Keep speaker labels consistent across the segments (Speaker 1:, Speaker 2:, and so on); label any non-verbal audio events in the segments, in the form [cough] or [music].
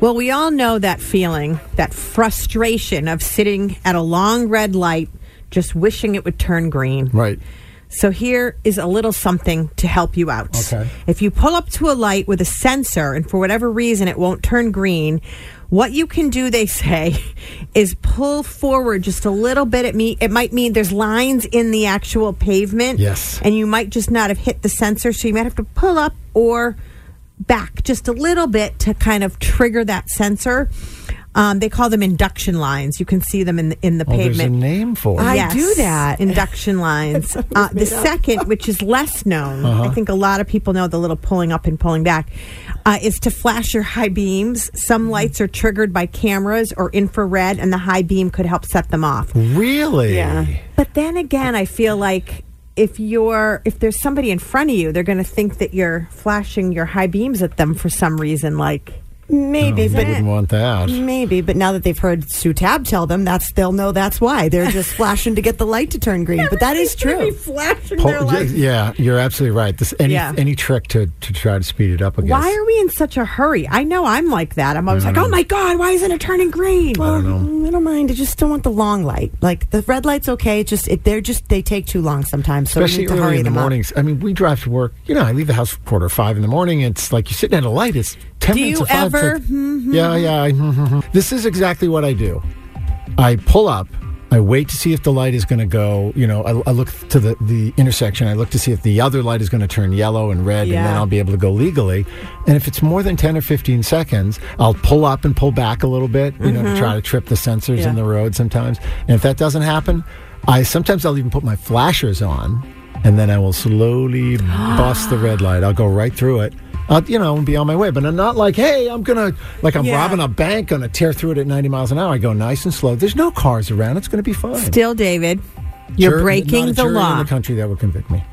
Speaker 1: Well, we all know that feeling, that frustration of sitting at a long red light, just wishing it would turn green.
Speaker 2: Right.
Speaker 1: So here is a little something to help you out.
Speaker 2: Okay.
Speaker 1: If you pull up to a light with a sensor and for whatever reason it won't turn green, what you can do, they say, [laughs] is pull forward just a little bit. It me it might mean there's lines in the actual pavement.
Speaker 2: Yes.
Speaker 1: And you might just not have hit the sensor, so you might have to pull up or back just a little bit to kind of trigger that sensor. Um, they call them induction lines. You can see them in the, in the
Speaker 2: Oh, there's a
Speaker 1: pavement.
Speaker 2: name for it.
Speaker 3: I
Speaker 1: Yes,
Speaker 3: do that. [laughs]
Speaker 1: Induction lines. Uh, the second, which is less known,
Speaker 2: Uh-huh.
Speaker 1: I think a lot of people know the little pulling up and pulling back, uh, is to flash your high beams.
Speaker 2: Mm-hmm.
Speaker 1: Some lights are triggered by cameras or infrared, and the high beam could help set them off.
Speaker 2: Really?
Speaker 3: Yeah.
Speaker 1: But then again, I feel like if you're if there's somebody in front of you, they're going to think that you're flashing your high beams at them for some reason. Like
Speaker 3: Maybe,
Speaker 2: You
Speaker 3: but
Speaker 2: wouldn't want that.
Speaker 3: maybe, but now that they've heard Sue Tab tell them, that's they'll know that's why they're just [laughs] flashing to get the light to turn green. But that is true.
Speaker 1: flashing
Speaker 2: Pull-
Speaker 1: their lights.
Speaker 2: yeah, you're absolutely right. This any
Speaker 1: Yeah.
Speaker 2: any trick to, to try to speed it up. I guess.
Speaker 1: Why are we in such a hurry? I know I'm like that. I'm always like, oh my god, why isn't it turning green?
Speaker 3: Well, mm, I don't mind. I just don't want the long light. Like the red light's okay. It's just it, they're just they take too long sometimes. So
Speaker 2: Especially
Speaker 3: we need to
Speaker 2: early
Speaker 3: hurry
Speaker 2: in the
Speaker 3: them up.
Speaker 2: mornings. I mean, we drive to work. You know, I leave the house quarter five in the morning. It's like you're sitting at a light. It's ten
Speaker 1: Do
Speaker 2: minutes
Speaker 1: you
Speaker 2: of five.
Speaker 1: Ever-
Speaker 3: Mm-hmm.
Speaker 2: Yeah, yeah. I- this is exactly what I do. I pull up. I wait to see if the light is going to go. You know, I, I look to the, the intersection. I look to see if the other light is going to turn yellow and red, and then I'll be able to go legally. And if it's more than 10 or 15 seconds, I'll pull up and pull back a little bit, you know, to try to trip the sensors in the road sometimes. And if that doesn't happen, I sometimes I'll even put my flashers on, and then I will slowly bust the red light. I'll go right through it. You know, and be on my way. But I'm not like, hey, I'm gonna like I'm
Speaker 1: Yeah.
Speaker 2: robbing a bank, gonna tear through it at 90 miles an hour. I go nice and slow. There's no cars around. It's gonna be fine.
Speaker 1: Still, David, you're breaking the law.
Speaker 2: in the country that would convict me.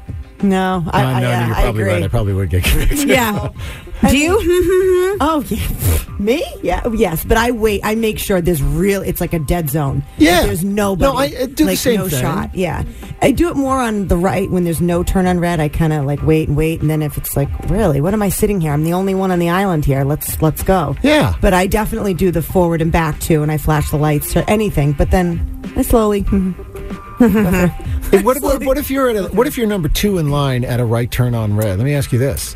Speaker 3: No, I, I,
Speaker 2: no,
Speaker 3: yeah,
Speaker 2: you're
Speaker 3: I
Speaker 2: probably
Speaker 3: agree.
Speaker 2: right. I probably would get convicted.
Speaker 1: yeah. [laughs] Do you? [laughs] Mm-hmm.
Speaker 3: Oh yeah, [laughs] me? Yeah, oh, yes. But I wait. I make sure there's real. It's like a dead zone.
Speaker 2: Yeah.
Speaker 3: there's nobody.
Speaker 2: No, I- I do the same
Speaker 3: no
Speaker 2: thing.
Speaker 3: shot. Yeah, I do it more on the right when there's no turn on red. I kind of like wait and wait, and then if it's like really, what am I sitting here? I'm the only one on the island here. Let's let's go.
Speaker 2: Yeah.
Speaker 3: But I definitely do the forward and back too, and I flash the lights or anything. But then I slowly. [laughs]
Speaker 2: What, what, what if you're at a, what if you're number two in line at a right turn on red? Let me ask you this: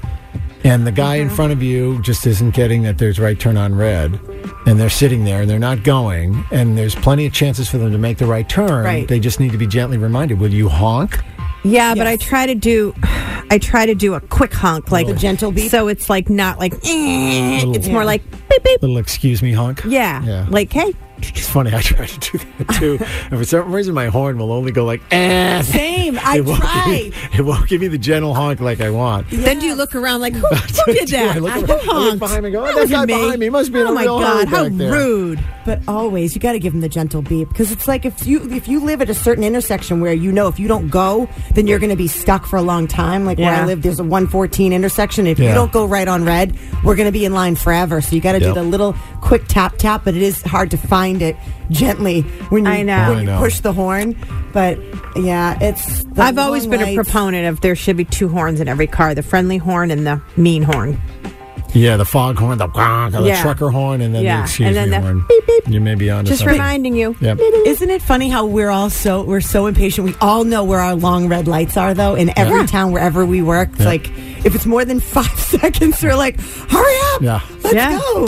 Speaker 2: and the guy
Speaker 3: Mm-hmm.
Speaker 2: in front of you just isn't getting that there's right turn on red, and they're sitting there and they're not going, and there's plenty of chances for them to make the right turn.
Speaker 3: Right.
Speaker 2: They just need to be gently reminded. Will you honk?
Speaker 1: Yeah, but I try to do, I try to do a quick honk, like
Speaker 3: a gentle beep?
Speaker 1: So it's like not like, eh,
Speaker 2: Little-
Speaker 1: it's more like beep beep.
Speaker 2: Little excuse me honk.
Speaker 1: Yeah,
Speaker 2: Yeah.
Speaker 1: like hey,
Speaker 2: It's funny. I try to do that too, and for some reason my horn will only go like eh.
Speaker 3: Same. I
Speaker 2: It won't,
Speaker 3: try.
Speaker 2: give me, it won't give me the gentle honk like I want.
Speaker 1: then do you look around like who, [laughs] who did [laughs] that?
Speaker 2: I look,
Speaker 1: Who
Speaker 2: around- I look behind me and go, oh,
Speaker 1: That
Speaker 2: that
Speaker 1: wasn't
Speaker 2: guy
Speaker 1: me.
Speaker 2: behind me must be in
Speaker 1: Oh
Speaker 2: a
Speaker 1: my
Speaker 2: real hurry
Speaker 1: god, how rude!
Speaker 3: But always, you got to give them the gentle beep because it's like if you if you live at a certain intersection where you know if you don't go, then you're going to be stuck for a long time. Like where I live, there's a 114 intersection. If
Speaker 2: Yeah.
Speaker 3: you don't go right on red, we're going to be in line forever. So you got to
Speaker 2: Yep.
Speaker 3: do the little quick tap tap. But it is hard to find it gently when you
Speaker 1: I know.
Speaker 3: when
Speaker 2: I
Speaker 3: you
Speaker 2: know.
Speaker 3: push the horn. But yeah, it's. the
Speaker 1: I've always
Speaker 3: long
Speaker 1: been a proponent of there should be two horns in every car: the friendly horn and the mean horn.
Speaker 2: Yeah, the fog horn, the, gong, the
Speaker 1: Yeah.
Speaker 2: trucker horn, and then
Speaker 1: Yeah,
Speaker 2: the excuse
Speaker 1: and then
Speaker 2: me
Speaker 1: the
Speaker 2: horn.
Speaker 1: beep, beep.
Speaker 2: You may be on to
Speaker 1: Just
Speaker 2: something.
Speaker 1: reminding you.
Speaker 2: Yep.
Speaker 3: Isn't it funny how we're all so we're so impatient? We all know where our long red lights are, though. In every
Speaker 1: Yeah.
Speaker 3: town, wherever we work, it's
Speaker 2: Yeah.
Speaker 3: like if it's more than five [laughs] seconds, we're like, "Hurry up!
Speaker 2: Yeah.
Speaker 3: let's
Speaker 1: Yeah.
Speaker 3: go!"